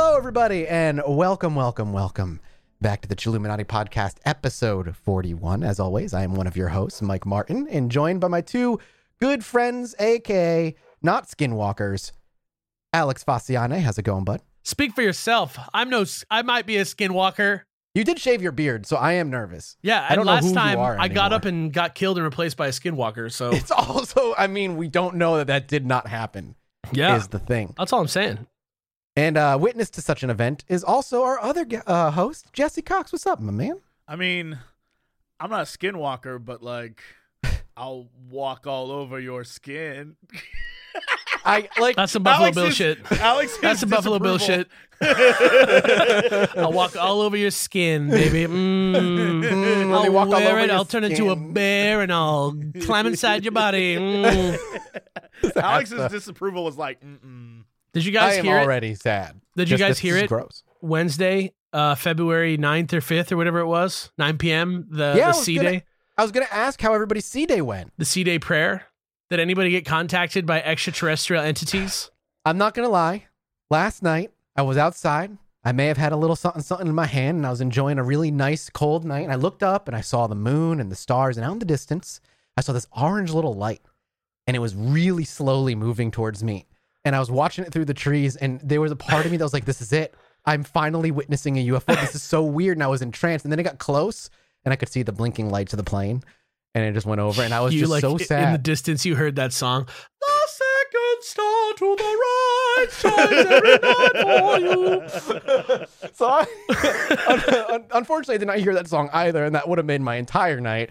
Hello, everybody, and welcome, welcome, welcome back to the Chilluminati Podcast, episode 41. As always, I am one of your hosts, Mike Martin, and joined by my two good friends, aka not skinwalkers, Alex Faciane. How's it going, bud? Speak for yourself. I'm no. I might be a skinwalker. You did shave your beard, so I am nervous. Yeah, I and don't know last time I got up and got killed and replaced by a skinwalker. So It's also, I mean, we don't know that that did not happen, yeah, is the thing. that's all I'm saying. And uh, witness to such an event is also our other uh, host, Jesse Cox. What's up, my man? I mean, I'm not a skinwalker, but like, I'll walk all over your skin. I like. That's some Buffalo Alex Bill is- shit. Alex, That's is some Buffalo Bill shit. I'll walk all over your skin, baby. Mm. Mm, I'll walk all wear over it. I'll turn into a bear and I'll climb inside your body. Mm. Alex's disapproval was like, mm-mm. Did you I guys am hear it already sad. Did you Just guys this hear is it? Gross. Wednesday, uh, February 9th or 5th or whatever it was, 9 p.m. The, Yeah, I the was C gonna- Day, I was gonna ask how everybody's C day went. the C Day prayer. Did anybody get contacted by extraterrestrial entities? I'm not gonna lie. Last night I was outside. I may have had a little something something in my hand, and I was enjoying a really nice cold night. And I looked up and I saw the moon and the stars, and out in the distance I saw this orange little light, and it was really slowly moving towards me. And I was watching it through the trees, and there was a part of me that was like, "This is it. I'm finally witnessing a UFO. This is so weird." And I was entranced. And then it got close, and I could see the blinking lights of the plane, and it just went over, and I was you just like so sad. in the distance. You heard that song. The second star to the right shines every night for you. so I, un- un- unfortunately, I did not hear that song either, and that would have made my entire night.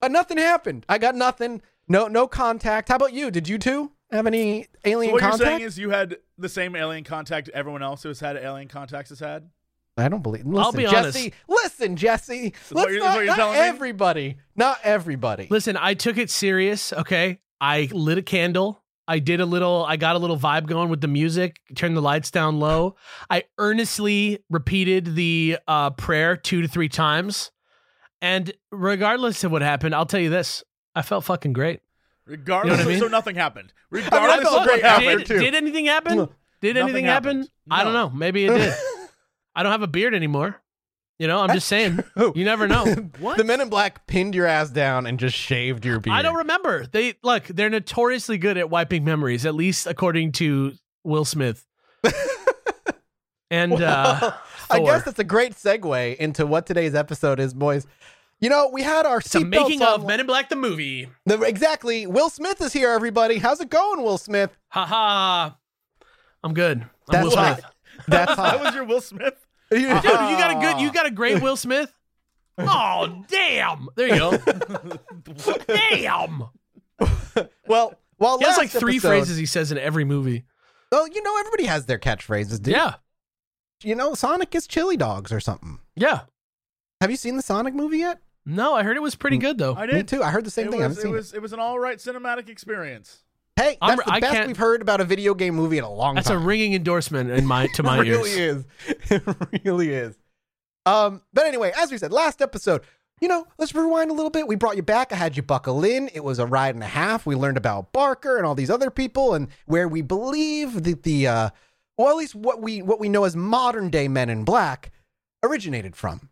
But nothing happened. I got nothing. No, no contact. How about you? Did you two have any alien So what contact? you're saying is you had the same alien contact everyone else who has had alien contacts has had? I don't believe. Listen, I'll be Jesse. honest. Listen, Jesse. So what Let's you're- not, what you're not telling me? everybody. Not everybody. Listen, I took it serious. Okay, I lit a candle. I did a little. I got a little vibe going with the music. Turned the lights down low. I earnestly repeated the uh, prayer two to three times, and regardless of what happened, I'll tell you this: I felt fucking great. Regardless, I mean? so nothing happened. I Regardless felt of great what after happened. too. Did, did anything happen? Did Nothing anything happen? happened. I don't know. Maybe it did. I don't have a beard anymore. You know, I'm just saying. You never know. What? The Men in Black pinned your ass down and just shaved your beard. I don't remember. They look. They're notoriously good at wiping memories, at least according to Will Smith. and uh, I guess that's a great segue into what today's episode is, boys. You know, we had our it's a seatbelts making on- of Men in Black the movie. The, exactly. Will Smith is here, everybody. How's it going, Will Smith? Haha. I'm good. I'm That's Will hot. Smith. That's that was your Will Smith? Dude, you got a good. You got a great Will Smith. Oh damn! There you go. damn. well, well, He has like three episode- phrases he says in every movie. Well, you know, everybody has their catchphrases, dude. Yeah. You know, Sonic is chili dogs or something. Yeah. Have you seen the Sonic movie yet? No, I heard it was pretty good though. I Me did. too. I heard the same it thing. I was, haven't it seen was it was an all right cinematic experience. it. Hey, I'm- that's the I best can't- we've heard about a video game movie in a long time. That's a time. ringing endorsement in my to my ears. it really ears. is. It really is. Um, but anyway, as we said last episode, you know, let's rewind a little bit. We brought you back. I had you buckle in. It was a ride and a half. We learned about Barker and all these other people and where we believe that the uh well at least what we what we know as modern day men in black originated from.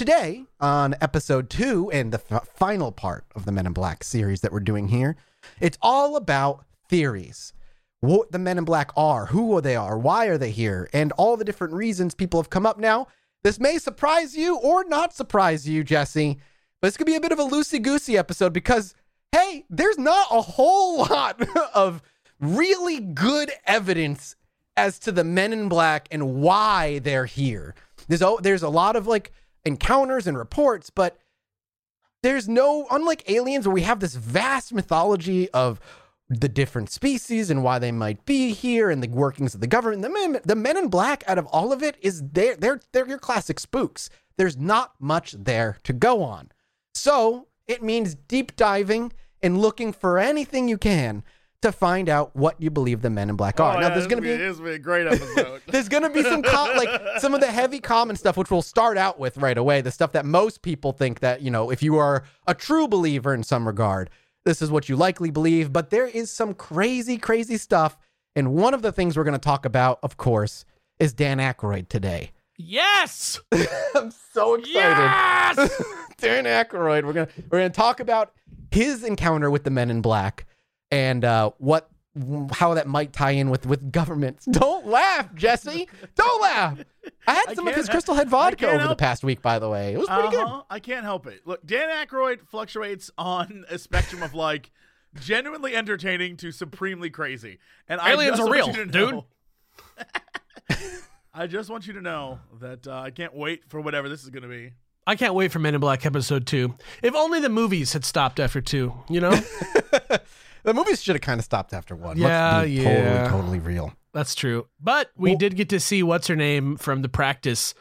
Today, on episode two and the f- final part of the Men in Black series that we're doing here, it's all about theories. What the Men in Black are, who they are, why are they here, and all the different reasons people have come up. Now, this may surprise you or not surprise you, Jesse, but it's going to be a bit of a loosey goosey episode because, hey, there's not a whole lot of really good evidence as to the Men in Black and why they're here. There's a, there's a lot of like encounters and reports, but there's no unlike aliens where we have this vast mythology of the different species and why they might be here and the workings of the government. The men, the men in black out of all of it is they're they're they're your classic spooks. There's not much there to go on. So it means deep diving and looking for anything you can to find out what you believe the men in black are. Oh, now yeah, there's gonna will be this be a great episode. there's gonna be some com- like some of the heavy common stuff, which we'll start out with right away. The stuff that most people think that you know, if you are a true believer in some regard, this is what you likely believe. But there is some crazy, crazy stuff, and one of the things we're gonna talk about, of course, is Dan Aykroyd today. Yes. I'm so excited. Yes. Dan Aykroyd. We're gonna we're gonna talk about his encounter with the Men in Black and uh, what how that might tie in with with governments. Don't laugh, Jesse. Don't laugh. I had I some of his Crystal Head vodka can't over the past week. By the way, it was pretty good. Uh-huh. I can't help it. Look, Dan Aykroyd fluctuates on a spectrum of like genuinely entertaining to supremely crazy. And Aliens I just are want real, you dude. I just want you to know that uh, I can't wait for whatever this is going to be. I can't wait for Men in Black episode two. If only the movies had stopped after two. You know, The movies should have kind of stopped after one. Yeah, Let's be yeah. totally, totally real. that's true. But we Well- did get to see what's her name from the practice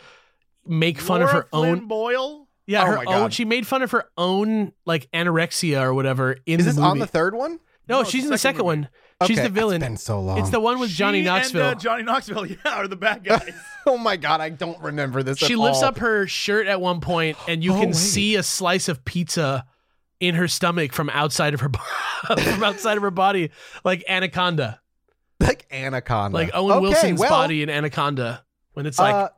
make fun Lara of her Flynn own. Boyle. Yeah, Oh her my own. God. She made fun of her own like anorexia or whatever in Is the this movie. on the third one? no, No, she's it's in the the second second movie. one. She's Okay, the villain. It's been so long. It's the one with Johnny She Knoxville. And, uh, Johnny Knoxville, yeah, are the bad guys. oh my god, I don't remember this. she at lifts all. up her shirt at one point, and you Oh, can wait. see a slice of pizza in her stomach from outside of her from outside of her body, like Anaconda, like Anaconda, like Owen Okay, Wilson's well, body in Anaconda. When it's like, uh,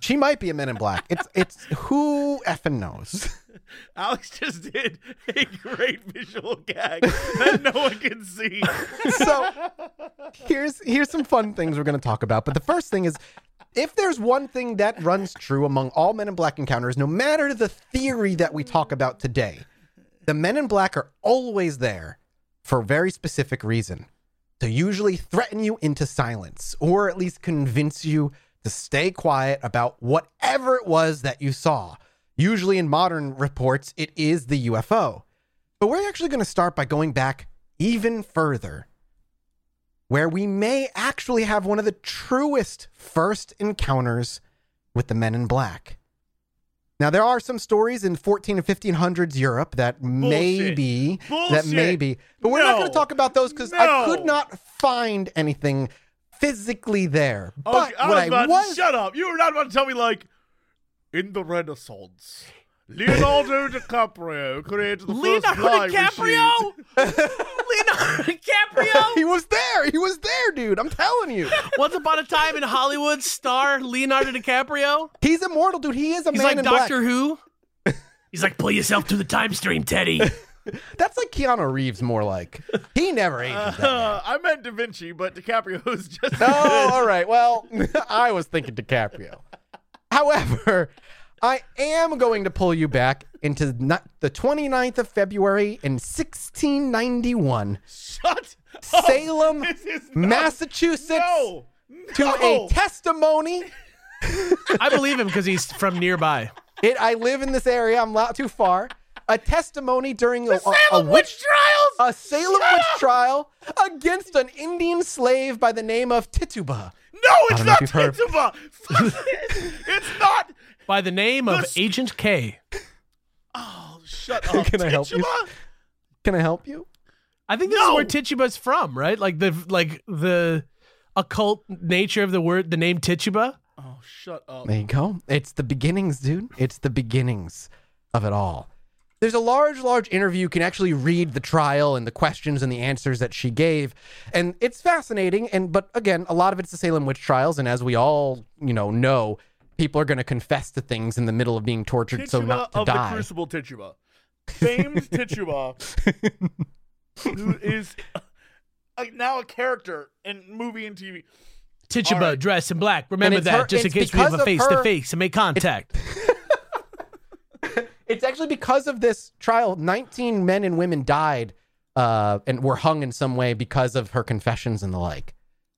she might be a Men in Black. It's it's who effing knows. Alex just did a great visual gag that no one can see. so here's here's some fun things we're going to talk about. But the first thing is if there's one thing that runs true among all Men in Black encounters, no matter the theory that we talk about today, the Men in Black are always there for a very specific reason. To usually threaten you into silence, or at least convince you to stay quiet about whatever it was that you saw. Usually in modern reports, it is the UFO. But we're actually going to start by going back even further where we may actually have one of the truest first encounters with the men in black. Now there are some stories in 14 and 1500s Europe that maybe that Bullshit. maybe, but we're not going to talk about those because I could not find anything physically there. But I what was I was shut up. You were not about to tell me like in the Renaissance. Leonardo DiCaprio created the Leonardo first fly DiCaprio. Leonardo DiCaprio. he was there. He was there, dude. I'm telling you. Once upon a time in Hollywood, star Leonardo DiCaprio. He's immortal, dude. He is a He's man like in Doctor black. Who. He's like, pull yourself to the time stream, Teddy. That's like Keanu Reeves more like. He never ages. Uh, I meant Da Vinci, but DiCaprio is just. Oh, all right. Well, I was thinking DiCaprio. However, I am going to pull you back into not the 29th of February in 1691, Shut up. Salem, This not- Massachusetts, No. to a testimony. I believe him because he's from nearby. It, I live in this area. I'm not too far. A testimony during a, a- a Salem witch witch trials. a Salem witch trial against an Indian slave by the name of Tituba. no, it's don't know not if you've heard- Tituba. Fuck it. It's not. By the name of This- Agent K. Oh, shut up. Can I help you? Can I help you? I think this No. is where Tituba's from, right? Like the like the occult nature of the word, the name Tituba. Oh, shut up. There you go. It's the beginnings, dude. It's the beginnings of it all. There's a large, large interview. You can actually read the trial and the questions and the answers that she gave, and it's fascinating. And but again, a lot of it's the Salem witch trials, and as we all you know know, people are going to confess to things in the middle of being tortured, so not to of the die. Crucible Tituba. Famed Tituba, who is uh, now a character in movie and TV. Tituba All right. dressed in black. Remember that, her- just in case we have a of face to face and make contact. It's actually because of this trial. 19 men and women died uh, and were hung in some way because of her confessions and the like.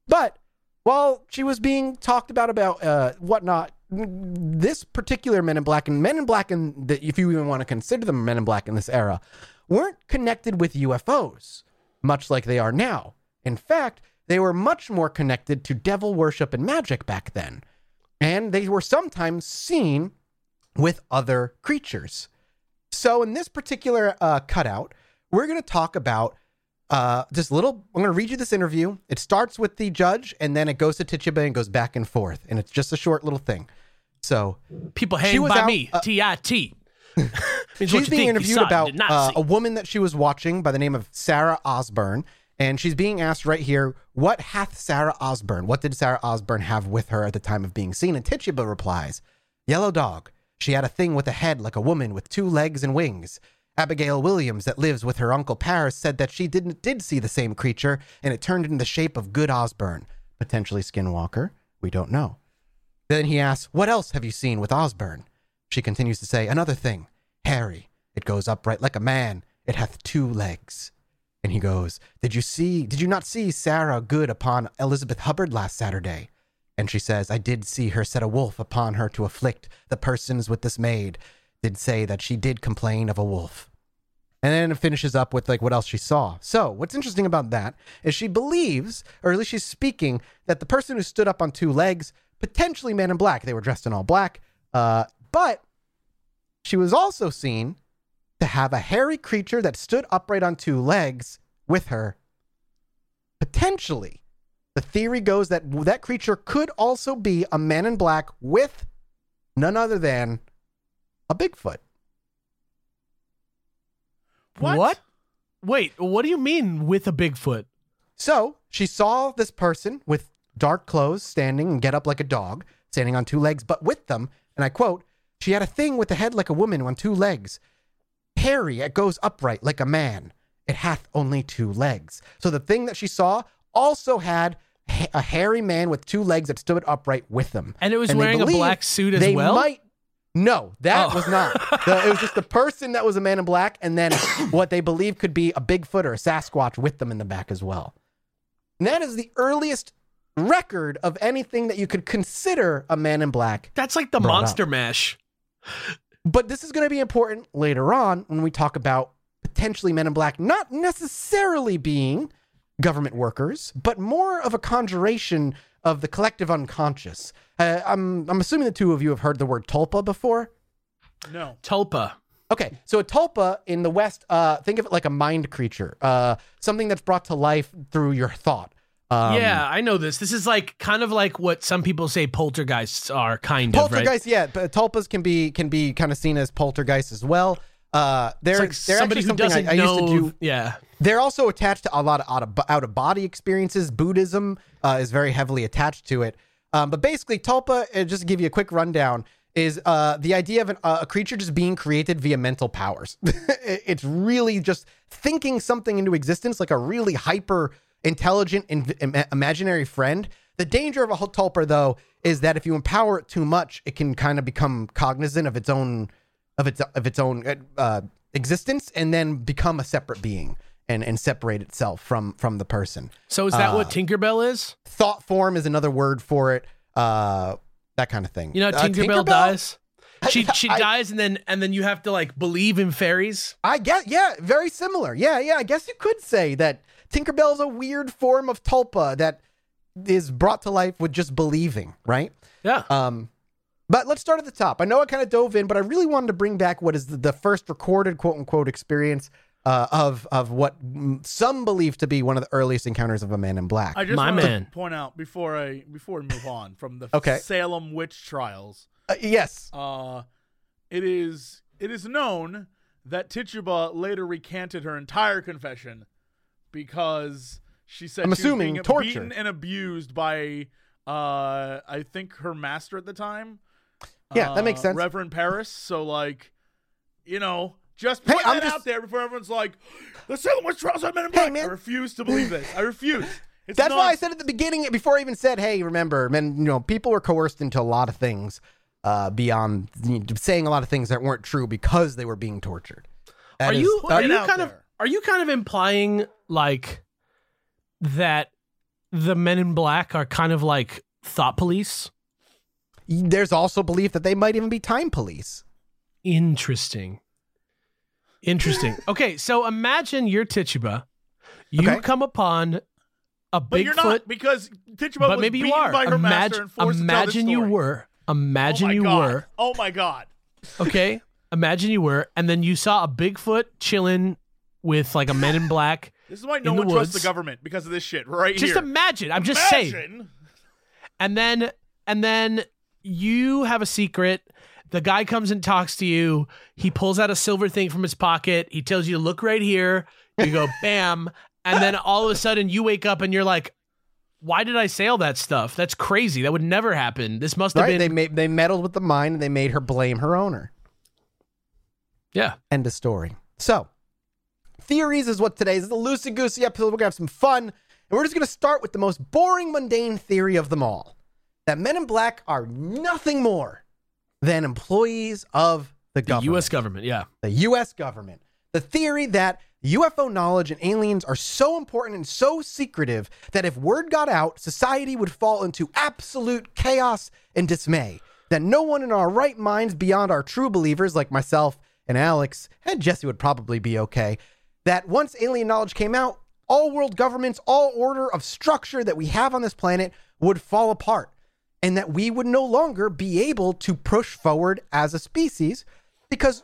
But while she was being talked about about uh, whatnot, this particular Men in Black and Men in Black, and if you even want to consider them Men in Black in this era, weren't connected with UFOs, much like they are now. In fact, they were much more connected to devil worship and magic back then. And they were sometimes seen with other creatures. So in this particular uh, cutout, we're going to talk about uh, this little. I'm going to read you this interview. It starts with the judge, and then it goes to Tituba and goes back and forth, and it's just a short little thing. So People hang by out, me. uh, T I T. She's being interviewed about uh, a woman that she was watching by the name of Sarah Osborne, And she's being asked right here, what hath Sarah Osborne? What did Sarah Osborne have with her at the time of being seen? And Tituba replies, Yellow dog. She had a thing with a head like a woman with two legs and wings. Abigail Williams, that lives with her uncle Parris, said that she didn't did see the same creature, and it turned in the shape of Good Osborne, potentially Skinwalker. We don't know. Then he asks, What else have you seen with Osborne? She continues to say, Another thing, hairy. It goes upright like a man. It hath two legs. And he goes, Did you see, did you not see Sarah Good upon Elizabeth Hubbard last Saturday? And she says, I did see her set a wolf upon her to afflict the persons with this maid. Did say that she did complain of a wolf. And then it finishes up with like what else she saw. So, what's interesting about that is she believes, or at least she's speaking, that the person who stood up on two legs, potentially man in black, they were dressed in all black, uh, but she was also seen to have a hairy creature that stood upright on two legs with her. Potentially, the theory goes that that creature could also be a man in black with none other than a Bigfoot. What? Wait, what do you mean with a Bigfoot? So she saw this person with dark clothes standing and get up like a dog, standing on two legs, but with them, and I quote, she had a thing with a head like a woman on two legs. Hairy, it goes upright like a man. It hath only two legs. So the thing that she saw also had a hairy man with two legs that stood upright with them. And it was they wearing a black suit as they well? Might, no, that Oh. was not. The- it was just the person that was a man in black, and then what they believe could be a Bigfoot or a Sasquatch with them in the back as well. And that is the earliest record of anything that you could consider a man in black. That's like the Brought up. monster mash. But this is going to be important later on when we talk about potentially men in black not necessarily being government workers, but more of a conjuration of the collective unconscious. Uh, I'm I'm assuming the two of you have heard the word tulpa before. No. Tulpa. Okay, so a tulpa in the West, uh, think of it like a mind creature, uh, something that's brought to life through your thought. Um, yeah, I know this. This is like kind of like what some people say poltergeists are, kind of, right? poltergeist. Yeah, but tulpas can be can be kind of seen as poltergeist as well. Uh, they're like they're somebody who something doesn't I, I know. used to do. Yeah. They're also attached to a lot of out of, out of body experiences. Buddhism uh, is very heavily attached to it. Um, but basically, tulpa, uh, just to give you a quick rundown, is uh, the idea of an, uh, a creature just being created via mental powers. It's really just thinking something into existence, like a really hyper intelligent, im- imaginary friend. The danger of a tulpa, though, is that if you empower it too much, it can kind of become cognizant of its own of its of its own uh, existence, and then become a separate being and and separate itself from from the person. So is that Uh, what Tinkerbell is? Thought form is another word for it. Uh, that kind of thing. You know, Uh, Tinkerbell, dies. She she I- dies, and then and then you have to like believe in fairies. I guess, yeah, very similar. Yeah, yeah. I guess you could say that Tinkerbell is a weird form of tulpa that is brought to life with just believing, right? Yeah. Um, but let's start at the top. I know I kind of dove in, but I really wanted to bring back what is the, the first recorded quote unquote experience uh, of of what some believe to be one of the earliest encounters of a man in black. I just My want man. to point out before I before we move on from the Okay. Salem witch trials. Uh, yes. Uh, it is it is known that Tituba later recanted her entire confession because she said I'm she was assuming being torture. beaten and abused by uh, I think her master at the time. Yeah, that makes uh, sense. Reverend Parris. So like, you know, just Hey, put I'm that just- out there before everyone's like, the Salem witch trials are men in Hey, black. man. I refuse to believe this. I refuse. It's That's why I said at the beginning, before I even said, "Hey, remember, man, you know, people were coerced into a lot of things uh, beyond you know, saying a lot of things that weren't true because they were being tortured." That are is- you put are you out kind of are you kind of implying like that the men in black are kind of like thought police? There's also belief that they might even be time police. Interesting. Interesting. Okay, so imagine you're Tituba. You Okay. come upon a But you're Bigfoot, not because Tituba but was maybe you are. by her master Imagine, and forced to tell this imagine you were. Imagine oh you God. were. Oh my god. Okay. Imagine you were, and then you saw a Bigfoot chilling with like a Men in Black. This is why no In the one trusts the government because of this shit right Just here. imagine. I'm just Imagine. saying. And then and then you have a secret. The guy comes and talks to you. He pulls out a silver thing from his pocket. He tells you to look right here. You go bam, and then all of a sudden you wake up and you're like, why did I say all that stuff? That's crazy. That would never happen. This must have Right? been. They made they meddled with the mine and they made her blame her owner. yeah. End of story. So, theories is what today is a loosey goosey episode. We're gonna have some fun, and we're just gonna start with the most boring, mundane theory of them all: that Men in Black are nothing more than employees of the The government, U.S. government. Yeah. the U.S. government. The theory that UFO knowledge and aliens are so important and so secretive that if word got out, society would fall into absolute chaos and dismay. That no one in our right minds, beyond our true believers like myself and Alex, and Jesse would probably be okay, that once alien knowledge came out, all world governments, all order of structure that we have on this planet would fall apart. And that we would no longer be able to push forward as a species because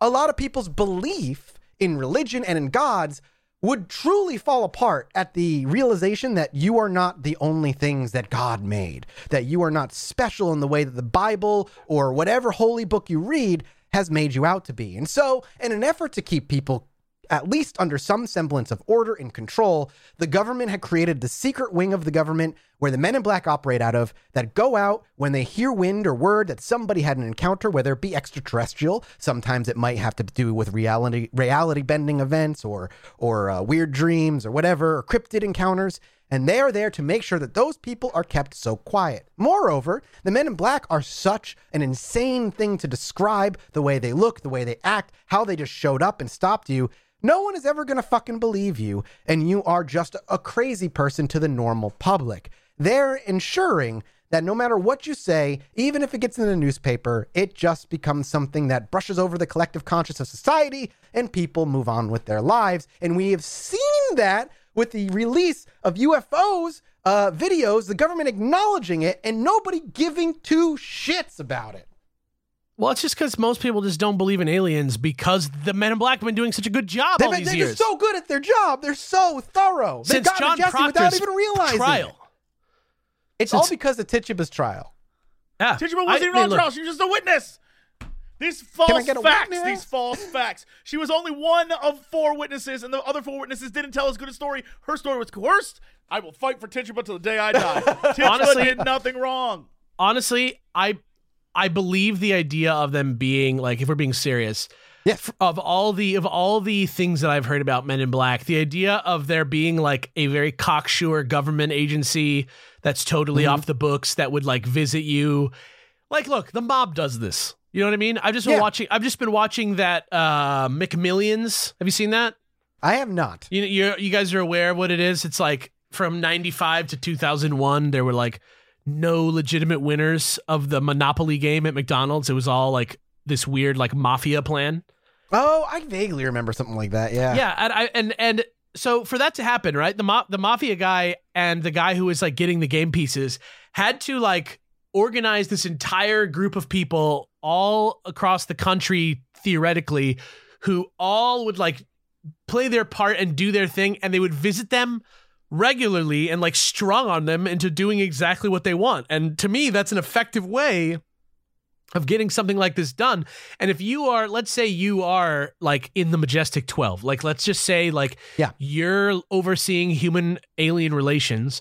a lot of people's belief in religion and in gods would truly fall apart at the realization that you are not the only things that God made, that you are not special in the way that the Bible or whatever holy book you read has made you out to be. And so, in an effort to keep people at least under some semblance of order and control, the government had created the secret wing of the government where the men in black operate out of that go out when they hear wind or word that somebody had an encounter, whether it be extraterrestrial. Sometimes it might have to do with reality reality bending events or or uh, weird dreams or whatever, or cryptid encounters. And they are there to make sure that those people are kept so quiet. Moreover, the men in black are such an insane thing to describe the way they look, the way they act, how they just showed up and stopped you. No one is ever going to fucking believe you, and you are just a crazy person to the normal public. They're ensuring that no matter what you say, even if it gets in the newspaper, it just becomes something that brushes over the collective conscience of society and people move on with their lives. And we have seen that with the release of UFOs uh, videos, the government acknowledging it, and nobody giving two shits about it. Well, it's just because most people just don't believe in aliens because the Men in Black have been doing such a good job all They've- these they're years. just so good at their job. They're so thorough. They Since got John Jesse without Proctor's even realizing trial. it. It's Since- all because of Tituba's trial. Yeah. Tituba wasn't even on trial. She was just a witness. These false facts. These false facts. She was only one of four witnesses, and the other four witnesses didn't tell as good a story. Her story was coerced. I will fight for Tituba till the day I die. Tituba Honestly- did nothing wrong. Honestly, I I believe the idea of them being like, if we're being serious, Yeah. of all the of all the things that I've heard about Men in Black, the idea of there being like a very cocksure government agency that's totally Mm-hmm. off the books that would like visit you. Like, look, the mob does this. You know what I mean? I've just been Yeah. watching. I've just been watching that uh McMillions. Have you seen that? I have not. You you you guys are aware of what it is? It's like from 95 to 2001 there were like no legitimate winners of the Monopoly game at McDonald's. It was all like this weird like mafia plan. Oh, I vaguely remember something like that. Yeah. Yeah, and I and and so for that to happen, right? The ma- the mafia guy and the guy who was like getting the game pieces had to like organize this entire group of people all across the country theoretically who all would like play their part and do their thing and they would visit them regularly and like strong on them into doing exactly what they want. And to me that's an effective way of getting something like this done. And if you are, let's say you are like in the Majestic 12, like let's just say like Yeah. you're overseeing human alien relations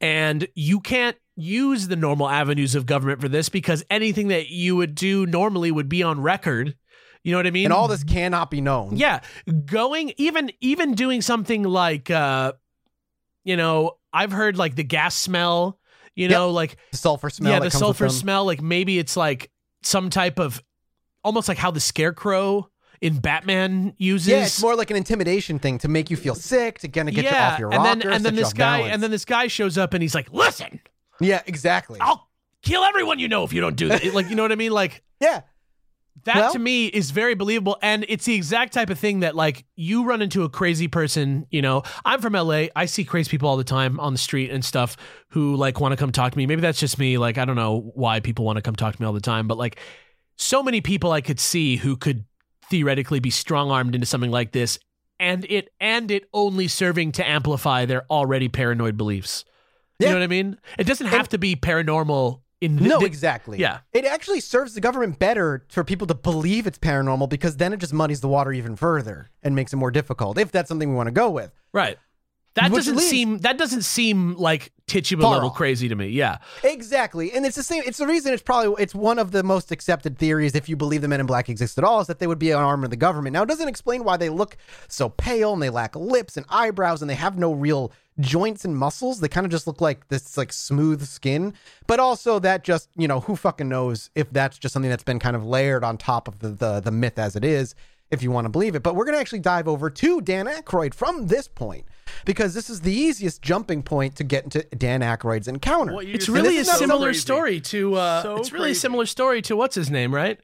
and you can't use the normal avenues of government for this because anything that you would do normally would be on record. You know what I mean? And all this cannot be known. Yeah, going even even doing something like uh you know, I've heard like the gas smell, you know, like The sulfur smell. yeah, the sulfur smell. Like maybe it's like some type of almost like how the scarecrow in Batman uses. Yeah, it's more like an intimidation thing to make you feel sick, to kind of get you off your and rocker, then and then this guy balance. and then this guy shows up and he's like, "Listen, yeah, exactly. I'll kill everyone you know if you don't do that." like you know what I mean? Like yeah, that Well- to me is very believable and it's the exact type of thing that like you run into a crazy person you know i'm from la i see crazy people all the time on the street and stuff who like want to come talk to me maybe that's just me like i don't know why people want to come talk to me all the time but like so many people i could see who could theoretically be strong-armed into something like this and it and it only serving to amplify their already paranoid beliefs you know what i mean it doesn't have And- to be paranormal in no, the, exactly. yeah. it actually serves the government better for people to believe it's paranormal because then it just muddies the water even further and makes it more difficult if that's something we want to go with. right That Which doesn't leads- seem that doesn't seem like Tituba level off. crazy to me. Yeah. Exactly. And it's the same it's the reason it's probably it's one of the most accepted theories if you believe the men in black exist at all is that they would be an arm of the government. Now it doesn't explain why they look so pale and they lack lips and eyebrows and they have no real joints and muscles. They kind of just look like this like smooth skin. But also that just, you know, who fucking knows if that's just something that's been kind of layered on top of the the, the myth as it is. If you want to believe it, but we're going to actually dive over to Dan Aykroyd from this point because this is the easiest jumping point to get into Dan Aykroyd's encounter. What It's really a is so similar crazy. story to uh So it's really a similar story to what's his name, right?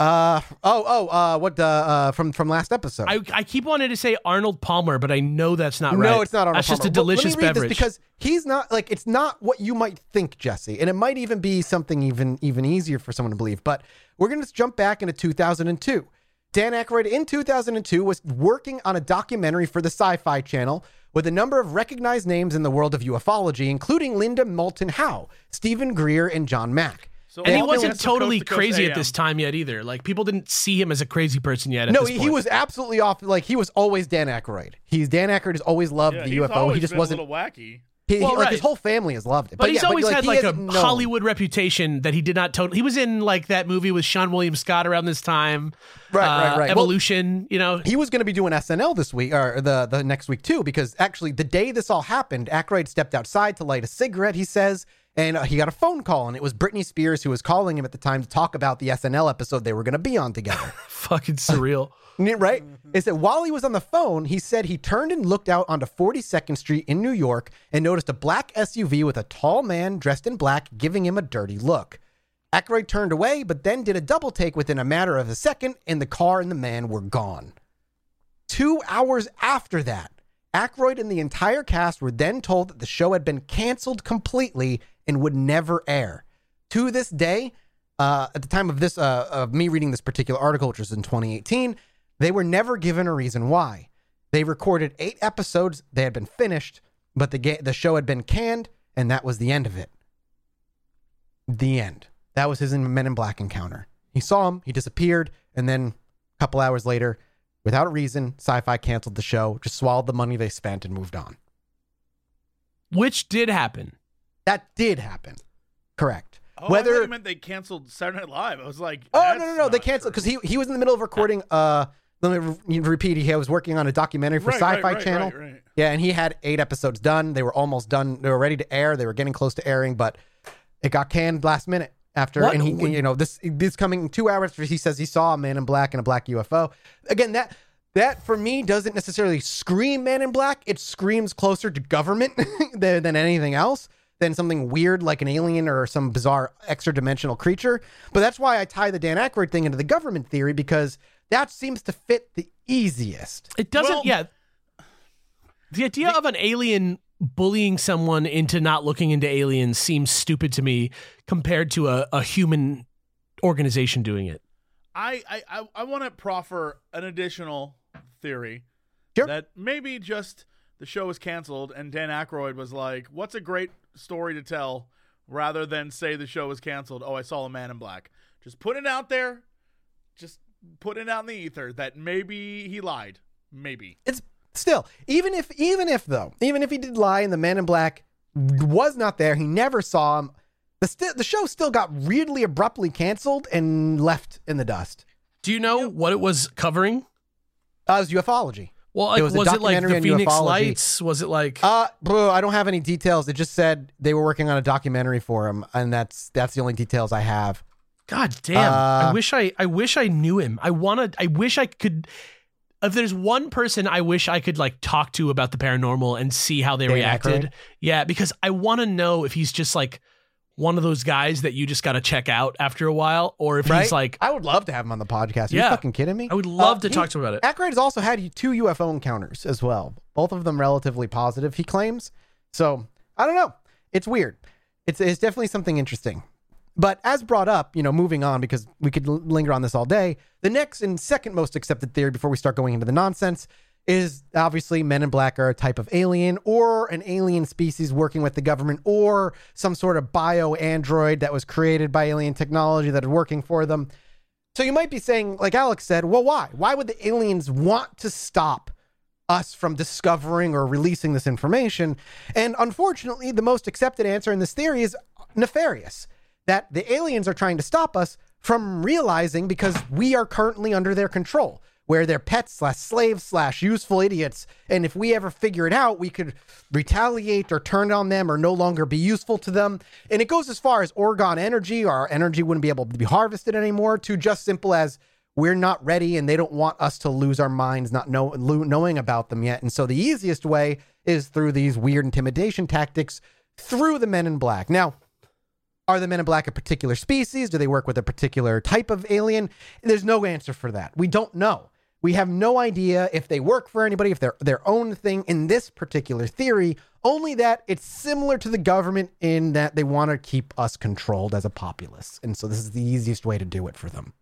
Uh oh oh uh what the uh from from last episode. I, I keep wanting to say Arnold Palmer, but I know that's not right. no, it's not Arnold That's just a Palmer. But let me delicious read this beverage. because he's not like it's not what you might think, Jesse, and it might even be something even even easier for someone to believe. But we're gonna jump back into 2002. Dan Aykroyd in 2002 was working on a documentary for the Sci-Fi Channel with a number of recognized names in the world of ufology, including Linda Moulton Howe, Steven Greer, and John Mack. So and he wasn't guests of totally Coast to Coast crazy at AM. this time yet either. Like people didn't see him as a crazy person yet. At No, this he, he was absolutely off. Like he was always Dan Aykroyd. He's Dan Aykroyd has always loved Yeah, the he's UFO. He just been wasn't. a little wacky. He, Well, he- like his whole family has loved it. But, he's yeah, always like, had he like a known. Hollywood reputation that he did not totally. He was in like that movie with Seann William Scott around this time. Right, uh, right, right. Well- Evolution, you know. He was going to be doing SNL this week or the the next week too, because actually the day this all happened, Aykroyd stepped outside to light a cigarette. He says, and uh, he got a phone call, and it was Britney Spears who was calling him at the time to talk about the SNL episode they were going to be on together. Fucking surreal. right? Is that while he was on the phone, he said he turned and looked out onto 42nd Street in New York and noticed a black SUV with a tall man dressed in black giving him a dirty look. Aykroyd turned away, but then did a double take within a matter of a second, and the car and the man were gone. Two hours after that, Aykroyd and the entire cast were then told that the show had been canceled completely and would never air. To this day, uh, at the time of this, uh, of me reading this particular article, which was in 2018, they were never given a reason why. They recorded eight episodes. They had been finished, but the ga- the show had been canned, and that was the end of it. The end. That was his Men in Black encounter. He saw him, he disappeared, and then a couple hours later, without a reason, Sci-Fi canceled the show, just swallowed the money they spent, and moved on. Which did happen. That did happen. Correct. Oh, I thought Whether you meant they canceled Saturday Night Live. I was like, Oh no no no! They canceled because he he was in the middle of recording. Uh, let me re- repeat. He was working on a documentary for Right, Sci-Fi right, Channel. right, right. Yeah, and he had eight episodes done. They were almost done. They were ready to air. They were getting close to airing, but it got canned last minute after. What? And he, you know, this this coming two hours. After he says he saw a man in black and a black UFO. Again, that that for me doesn't necessarily scream man in black. It screams closer to government than, than anything else. Than something weird like an alien or some bizarre extra dimensional creature. But that's why I tie the Dan Aykroyd thing into the government theory because that seems to fit the easiest. It doesn't. Well- yeah. The idea of an alien bullying someone into not looking into aliens seems stupid to me compared to a, a human organization doing it. I I I, I want to proffer an additional theory Sure. that maybe just the show was canceled and Dan Aykroyd was like, "What's a great story to tell?" Rather than say the show was canceled. Oh, I saw a man in black. Just put it out there. Just put it out in the ether that maybe he lied. Maybe. it's still even if even if though even if he did lie and the man in black was not there he never saw him the sti- the show still got weirdly abruptly canceled and left in the dust Do you know what it was covering? uh, it was ufology Well, It was was, it like the Phoenix ufology. Lights? Was it like uh bro i don't have any details it just said they were working on a documentary for him and that's that's the only details i have God damn! I Uh, wish I I wish I knew him. I wanna. I wish I could. If there's one person I wish I could like talk to about the paranormal and see how they Dan reacted, Aykroyd? yeah, because I want to know if he's just like one of those guys that you just got to check out after a while, or if right he's like, i would love to have him on the podcast are Yeah. you fucking kidding me I would love Uh, to he- talk to him about it. Aykroyd has also had two UFO encounters as well, both of them relatively positive, he claims. So I don't know. It's weird. It's, it's definitely something interesting. But as brought up, you know, moving on because we could l- linger on this all day. The next and second most accepted theory before we start going into the nonsense is obviously men in black are a type of alien or an alien species working with the government or some sort of bio android that was created by alien technology that is working for them. So you might be saying, like Alex said, well, why? Why would the aliens want to stop us from discovering or releasing this information. And unfortunately, the most accepted answer in this theory is nefarious that the aliens are trying to stop us from realizing because we are currently under their control, where they're pets slash slaves slash useful idiots. And if we ever figure it out, we could retaliate or turn on them or no longer be useful to them. And it goes as far as Orgone energy, our energy wouldn't be able to be harvested anymore, to just simple as we're not ready and they don't want us to lose our minds not know, lo- knowing about them yet. And so the easiest way is through these weird intimidation tactics through the men in black. Now, are the men in black a particular species? Do they work with a particular type of alien? There's no answer for that. We don't know. We have no idea if they work for anybody, if they're their own thing in this particular theory, only that it's similar to the government in that they want to keep us controlled as a populace. And so this is the easiest way to do it for them.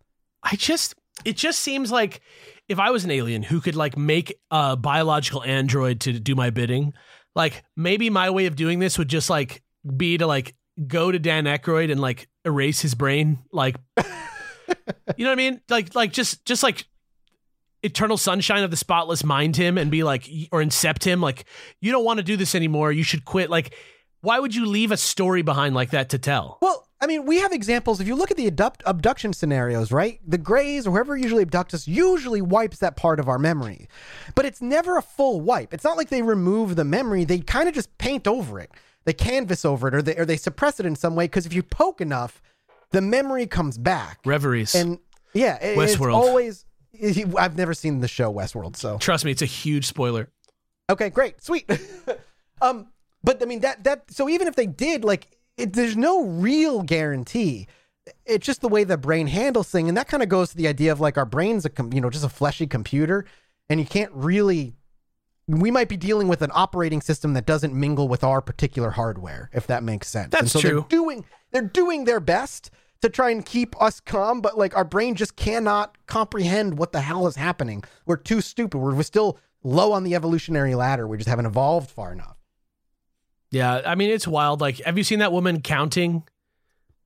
I just it just seems like if I was an alien who could like make a biological android to do my bidding, like maybe my way of doing this would just like be to like go to Dan Aykroyd and like erase his brain, like you know what I mean? Like like just just like eternal sunshine of the spotless mind him and be like or incept him like you don't want to do this anymore you should quit like why would you leave a story behind like that to tell Well, I mean, we have examples. If you look at the abduct- abduction scenarios, right? The Greys or whoever usually abducts us usually wipes that part of our memory. But it's never a full wipe. It's not like they remove the memory, they kind of just paint over it. They canvas over it or they, or they suppress it in some way because if you poke enough, the memory comes back. reveries And yeah, it- it's Westworld. always. I've never seen the show Westworld, so trust me it's a huge spoiler Okay, great, sweet. um, but I mean that that so even if they did, like, it, there's no real guarantee. It's just the way the brain handles thing, and that kind of goes to the idea of like our brain's a com- you know just a fleshy computer, and you can't really. We might be dealing with an operating system that doesn't mingle with our particular hardware, if that makes sense. and That's so true. They're doing they're doing their best to try and keep us calm, but like our brain just cannot comprehend what the hell is happening. We're too stupid. We're, we're still low on the evolutionary ladder. We just haven't evolved far enough. Yeah, I mean it's wild. Like, have you seen that woman counting?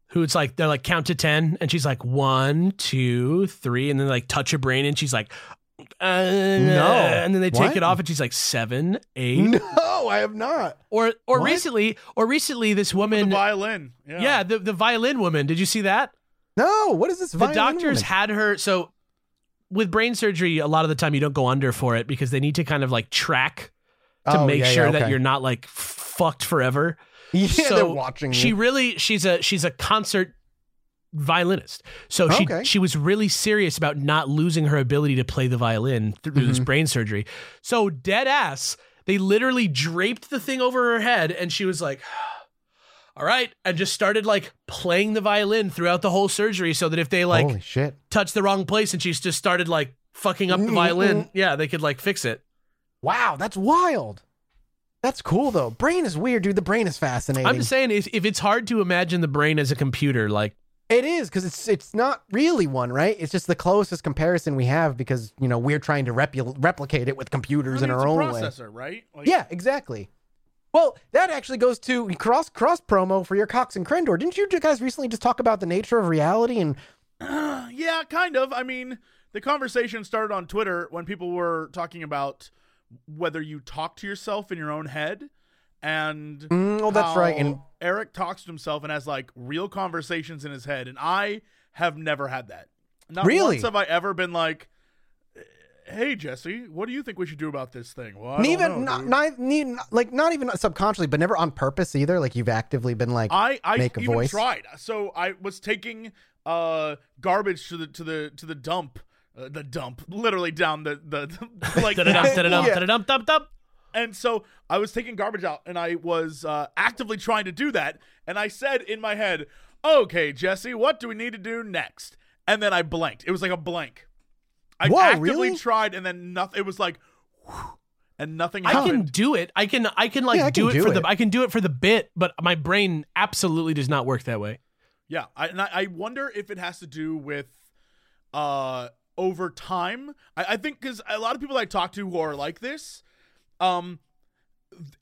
Who it's like they're like count to ten, and she's like one, two, three, and then like touch her brain, and she's like, uh, no, and then they take What? it off, and she's like seven, eight, No, I have not. or or What? recently, or recently this woman, The violin. Yeah. yeah, the the violin woman. Did you see that? No, what is this? The doctors woman? had her so. With brain surgery, a lot of the time you don't go under for it because they need to kind of like track to Oh, make yeah, sure yeah, that you're not like fucked forever. Yeah, so they're watching. She really she's a she's a concert violinist. So she Okay. she was really serious about not losing her ability to play the violin through this Mm-hmm. brain surgery. So dead ass, they literally draped the thing over her head and she was like all right, and just started like playing the violin throughout the whole surgery so that if they like Holy shit! touched the wrong place and she's just started like fucking up the violin, yeah, they could like fix it. Wow, that's wild. That's cool though. Brain is weird, dude. The brain is fascinating. I'm just saying if, if it's hard to imagine the brain as a computer, like It is because it's it's not really one, right? It's just the closest comparison we have because you know we're trying to repu- replicate it with I computers mean, in our own way. processor, right? Like, Yeah, exactly. Well, that actually goes to cross cross promo for your Cox and Crendor. Didn't you guys recently just talk about the nature of reality and yeah, kind of. I mean, the conversation started on Twitter when people were talking about whether you talk to yourself in your own head, and Mm, oh, that's right, how and- Eric talks to himself and has like real conversations in his head, and I have never had that. Not Really? once have I ever been like, "Hey, Jesse, what do you think we should do about this thing?" Well, I don't even know, not, dude. not, like not even subconsciously, but never on purpose either. Like you've actively been like, I I make a even voice? tried. So I was taking uh garbage to the to the to the dump, uh, the dump, literally down the the, like. da-da-dum, da-da-dum, Yeah. da-da-dum, dum, dum. And so I was taking garbage out, and I was uh, actively trying to do that, and I said in my head, "Okay, Jesse, what do we need to do next?" And then I blanked. It was like a blank. I Whoa, actively really? tried, and then nothing. It was like, whew, and nothing I can do it. I can I can like Yeah, I do can it do for it. the I can do it for the bit, but my brain absolutely does not work that way. Yeah, I, and I, I wonder if it has to do with uh over time. I, I think because a lot of people I talk to who are like this, um,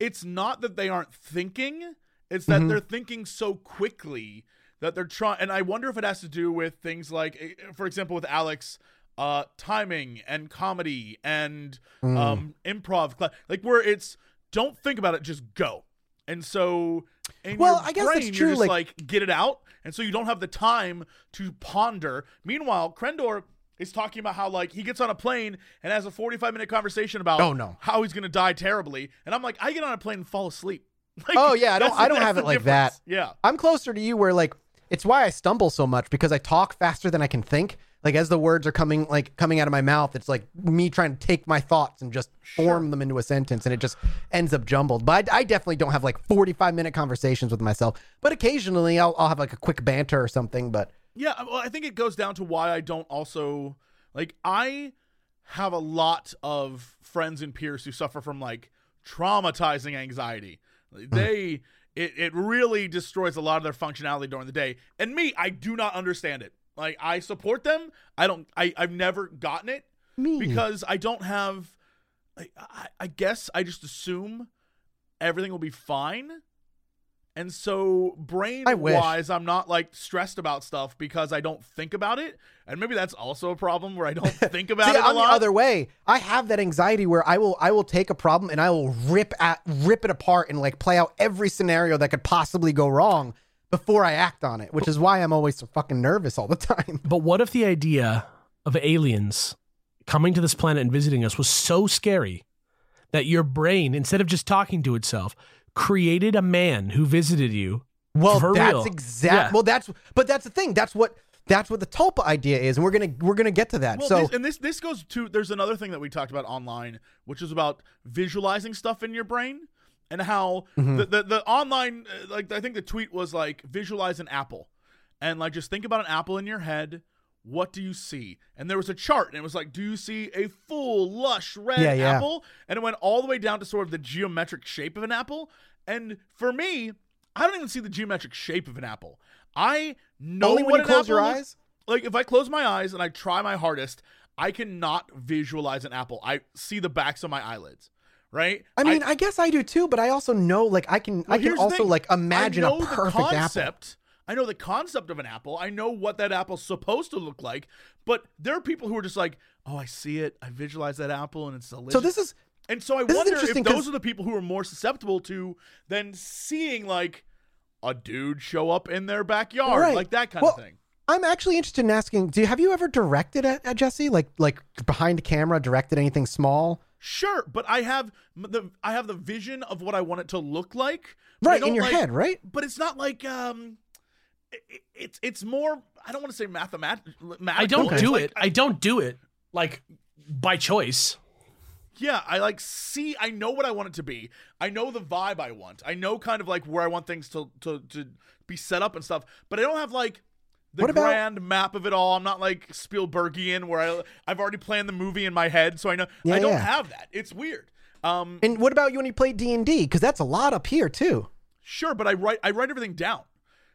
it's not that they aren't thinking; it's that Mhm. they're thinking so quickly that they're trying. And I wonder if it has to do with things like, eh, for example, with Alex. uh, timing and comedy and Mm. um, improv, cla- like where it's don't think about it, just go. And so, in Well, I guess brain, that's true, just like- like get it out, and so you don't have the time to ponder. Meanwhile, Crendor is talking about how like he gets on a plane and has a 45 minute conversation about Oh, no. how he's gonna die terribly, and I'm like, I get on a plane and fall asleep. Like, Oh, yeah, I don't- I don't have it like difference. that. Yeah. I'm closer to you where like it's why I stumble so much because I talk faster than I can think. Like as the words are coming like coming out of my mouth, it's like me trying to take my thoughts and just form them into a sentence and it just ends up jumbled. But I, I definitely don't have like 45 minute conversations with myself. But occasionally I'll, I'll have like a quick banter or something. But Yeah, well, I think it goes down to why I don't also like I have a lot of friends and peers who suffer from like traumatizing anxiety. Mm. They it, it really destroys a lot of their functionality during the day. And me, I do not understand it. Like I support them. I don't I, I've never gotten it me, because I don't have I, I, I guess I just assume everything will be fine. And so brain wise, I'm not like stressed about stuff because I don't think about it. And maybe that's also a problem where I don't think about See, it a I'm the lot. other way. I have that anxiety where I will I will take a problem and I will rip at rip it apart and like play out every scenario that could possibly go wrong before I act on it, which is why I'm always so fucking nervous all the time. But what if the idea of aliens coming to this planet and visiting us was so scary that your brain, instead of just talking to itself, created a man who visited you? Well, For that's real. exact. Yeah. Well, that's but that's the thing. That's what that's what the Tulpa idea is, and we're gonna we're gonna get to that. Well, so this, and this this goes to there's another thing that we talked about online, which is about visualizing stuff in your brain and how Mm-hmm. the, the the online uh, like I think the tweet was like visualize an apple and like just think about an apple in your head. What do you see? And there was a chart, and it was like, do you see a full, lush red Yeah, yeah. apple? And it went all the way down to sort of the geometric shape of an apple. And for me, I don't even see the geometric shape of an apple. I know only when what you close your eyes. like if I close my eyes and I try my hardest, I cannot visualize an apple. I see the backs of my eyelids, right? I mean, I, guess I do too, but I also know like I can I can also like imagine I a know the perfect apple. I know the concept of an apple. I know what that apple's supposed to look like. But there are people who are just like, "Oh, I see it. I visualize that apple, and it's delicious." So this is and so I wonder if those are the people who are more susceptible to than seeing like a dude show up in their backyard, Right. like that kind Well, of thing. I'm actually interested in asking. Do you have you ever directed at, at Jesse like like behind camera directed anything small? Sure, but I have the I have the vision of what I want it to look like. Right in your like- head, right? But it's not like um, it's it's more. I don't want to say mathematical. I don't do Like, it. I don't do it like by choice. Yeah, I like see. I know what I want it to be. I know the vibe I want. I know kind of like where I want things to to to be set up and stuff. But I don't have like the What about- grand map of it all. I'm not like Spielbergian where I I've already planned the movie in my head, so I know Yeah, I don't yeah. have that. It's weird. Um, And what about you when you play D and D? Because that's a lot up here too. sure, but I write I write everything down.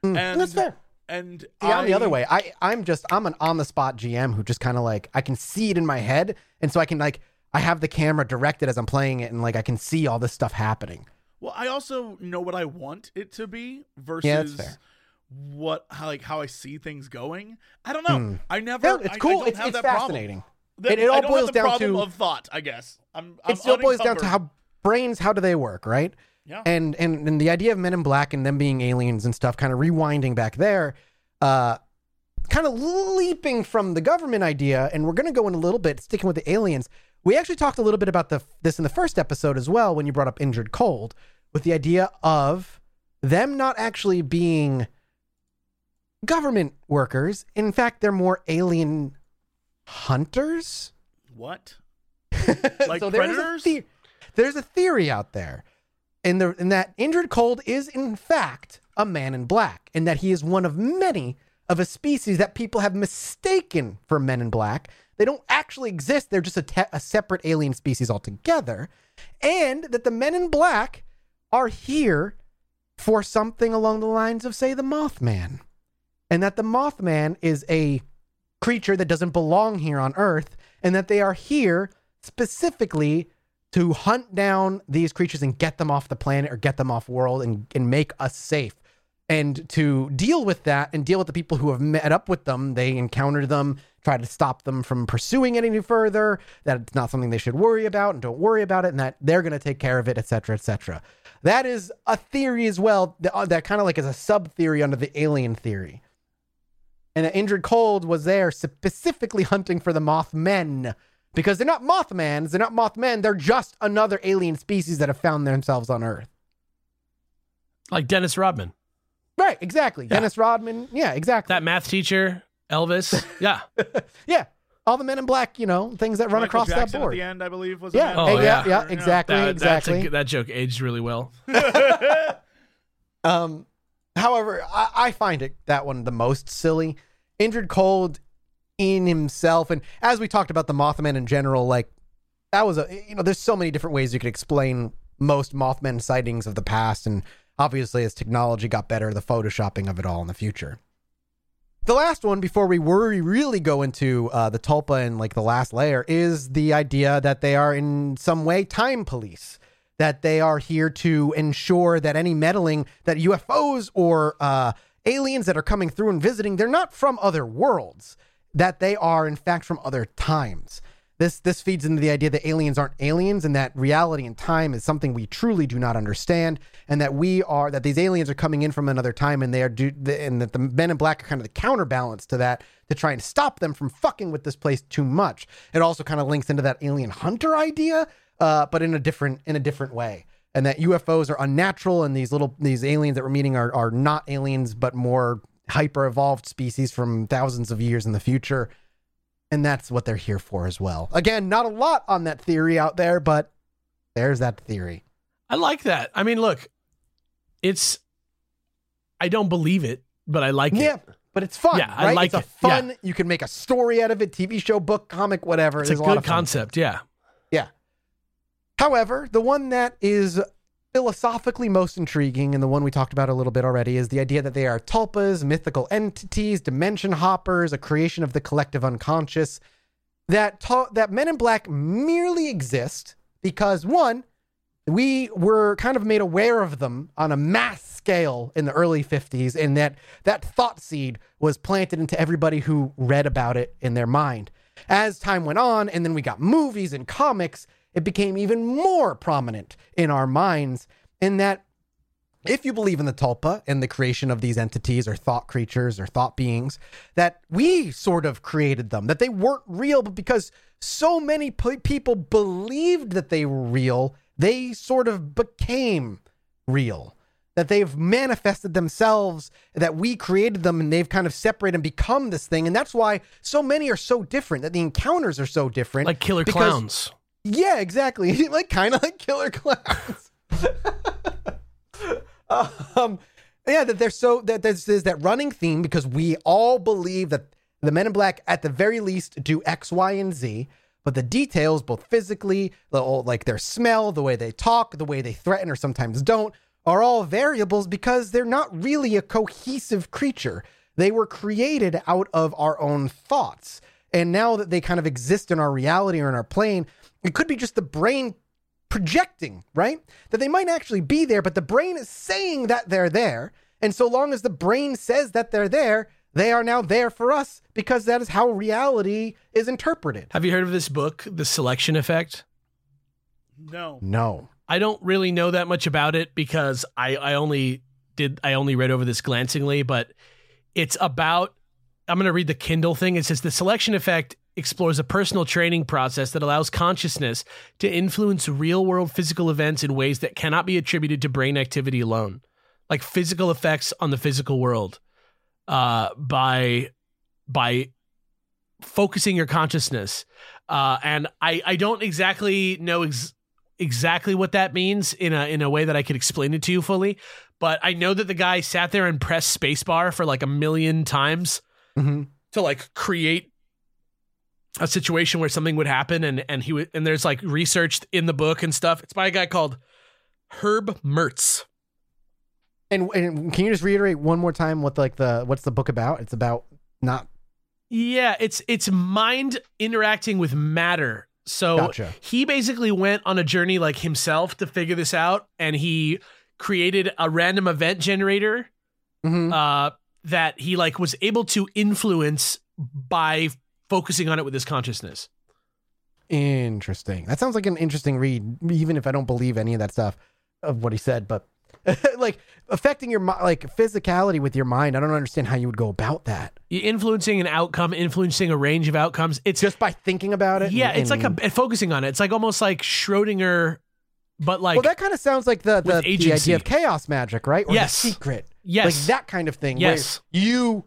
And Mm, that's fair. And See, I'm the other way. I I'm just I'm an on the spot GM who just kind of like I can see it in my head, and so I can like I have the camera directed as I'm playing it, and like I can see all this stuff happening. Well, I also know what I want it to be versus Yeah, what how like how I see things going. I don't know. Hmm. I never. Yeah, it's I- I cool. don't it's it's fascinating. It- it all I boils down problem to- of thought. I guess I'm. I'm it still boils down to how brains how do they work, right? Yeah. And and and the idea of Men in Black and them being aliens and stuff, kind of rewinding back there, uh, kind of leaping from the government idea, and we're gonna go in a little bit, sticking with the aliens. We actually talked a little bit about the this in the first episode as well when you brought up Indrid Cold, with the idea of them not actually being government workers. In fact, they're more alien hunters. what? like Like there is a predators? the- there's a theory out there, in the that Indrid Cold is in fact a man in black, and that he is one of many of a species that people have mistaken for men in black. They don't actually exist; they're just a, te- a separate alien species altogether, and that the men in black are here for something along the lines of, say, the Mothman, and that the Mothman is a creature that doesn't belong here on Earth, and that they are here specifically to hunt down these creatures and get them off the planet or get them off world and, and make us safe. And to deal with that and deal with the people who have met up with them, they encounter them, try to stop them from pursuing it any further, that it's not something they should worry about and don't worry about it, and that they're going to take care of it, etc., etc. That is a theory as well, that, uh, that kind of like is a sub theory under the alien theory. And that Indrid Cold was there specifically hunting for the Mothmen because they're not Mothmans, they're not Mothmen, they're just another alien species that have found themselves on Earth. Like Dennis Rodman. Right, exactly. Dennis Rodman. Yeah, exactly. That math teacher, Elvis. Yeah. yeah. All the men in black, you know, things that run Michael across Jackson that board. At the end, I believe was. Yeah. Oh, yeah, yeah. yeah, exactly, That, that's a exactly. that joke aged really well. Um, however, I, I find it that one the most silly. Indrid Cold in himself, and as we talked about the Mothman in general, like that was a you know, there's so many different ways you could explain most Mothman sightings of the past, and obviously as technology got better, the photoshopping of it all in the future. The last one, before we worry really go into uh, the Tulpa and like the last layer, is the idea that they are in some way time police. That they are here to ensure that any meddling, that UFOs or uh, aliens that are coming through and visiting, they're not from other worlds. That they are in fact from other times. This this feeds into the idea that aliens aren't aliens and that reality and time is something we truly do not understand, and that we are that these aliens are coming in from another time and they are do and that the men in black are kind of the counterbalance to that to try and stop them from fucking with this place too much. It also kind of links into that alien hunter idea, uh, but in a different in a different way. And that UFOs are unnatural and these little these aliens that we're meeting are are not aliens but more hyper evolved species from thousands of years in the future and that's what they're here for as well. Again, not a lot on that theory out there, but there's that theory. I like that. I mean, look, it's. I don't believe it, but I like Yeah, it. but it's fun. Yeah, I like it's a it. fun. You can make a story out of it, TV show, book, comic, whatever. It's There's a good fun. concept. Yeah. Yeah. However, the one that is philosophically most intriguing, and the one we talked about a little bit already, is the idea that they are tulpas, mythical entities, dimension hoppers, a creation of the collective unconscious. That tu- that Men in Black merely exist because one, we were kind of made aware of them on a mass scale in the early 50s, and that that thought seed was planted into everybody who read about it in their mind. As time went on, and then we got movies and comics, it became even more prominent in our minds. In that, if you believe in the tulpa and the creation of these entities or thought creatures or thought beings, that we sort of created them, that they weren't real, but because so many p- people believed that they were real, they sort of became real. That they've manifested themselves, that we created them, and they've kind of separated and become this thing. And that's why so many are so different, that the encounters are so different. Like killer clowns. Yeah, exactly. like kind of like killer clowns. um, yeah, that there's so that there's, there's that running theme because we all believe that the Men in Black, at the very least, do X, Y, and Z. But the details, both physically, the whole- like their smell, the way they talk, the way they threaten or sometimes don't, are all variables because they're not really a cohesive creature. They were created out of our own thoughts. And now that they kind of exist in our reality or in our plane, it could be just the brain projecting, right? That they might actually be there, but the brain is saying that they're there. And so long as the brain says that they're there, they are now there for us because that is how reality is interpreted. Have you heard of this book, The Selection Effect? No. No. I don't really know that much about it because I, I only did I only read over this glancingly, but it's about I'm going to read the Kindle thing. It says the selection effect explores a personal training process that allows consciousness to influence real world physical events in ways that cannot be attributed to brain activity alone, like physical effects on the physical world, uh, by by focusing your consciousness. Uh, and I I don't exactly know ex- exactly what that means in a in a way that I could explain it to you fully, but I know that the guy sat there and pressed spacebar for like a million times Mm-hmm. to like create a situation where something would happen and and he would and there's like researched in the book and stuff. It's by a guy called Herb Mertz. And, and can you just reiterate one more time what like the what's the book about? It's about not Yeah, it's it's mind interacting with matter. So Gotcha. he basically went on a journey like himself to figure this out and he created a random event generator Mhm. uh, that he like was able to influence by focusing on it with his consciousness. Interesting. That sounds like an interesting read, even if I don't believe any of that stuff of what he said. But like affecting your like physicality with your mind, I don't understand how you would go about that. Influencing an outcome, influencing a range of outcomes. It's Just by thinking about it. yeah, and- it's like a focusing on it. It's like almost like Schrodinger, but like well, that kind of sounds like the the, the idea of chaos magic, right? Or Yes. the secret. yes, Like that kind of thing. Yes. You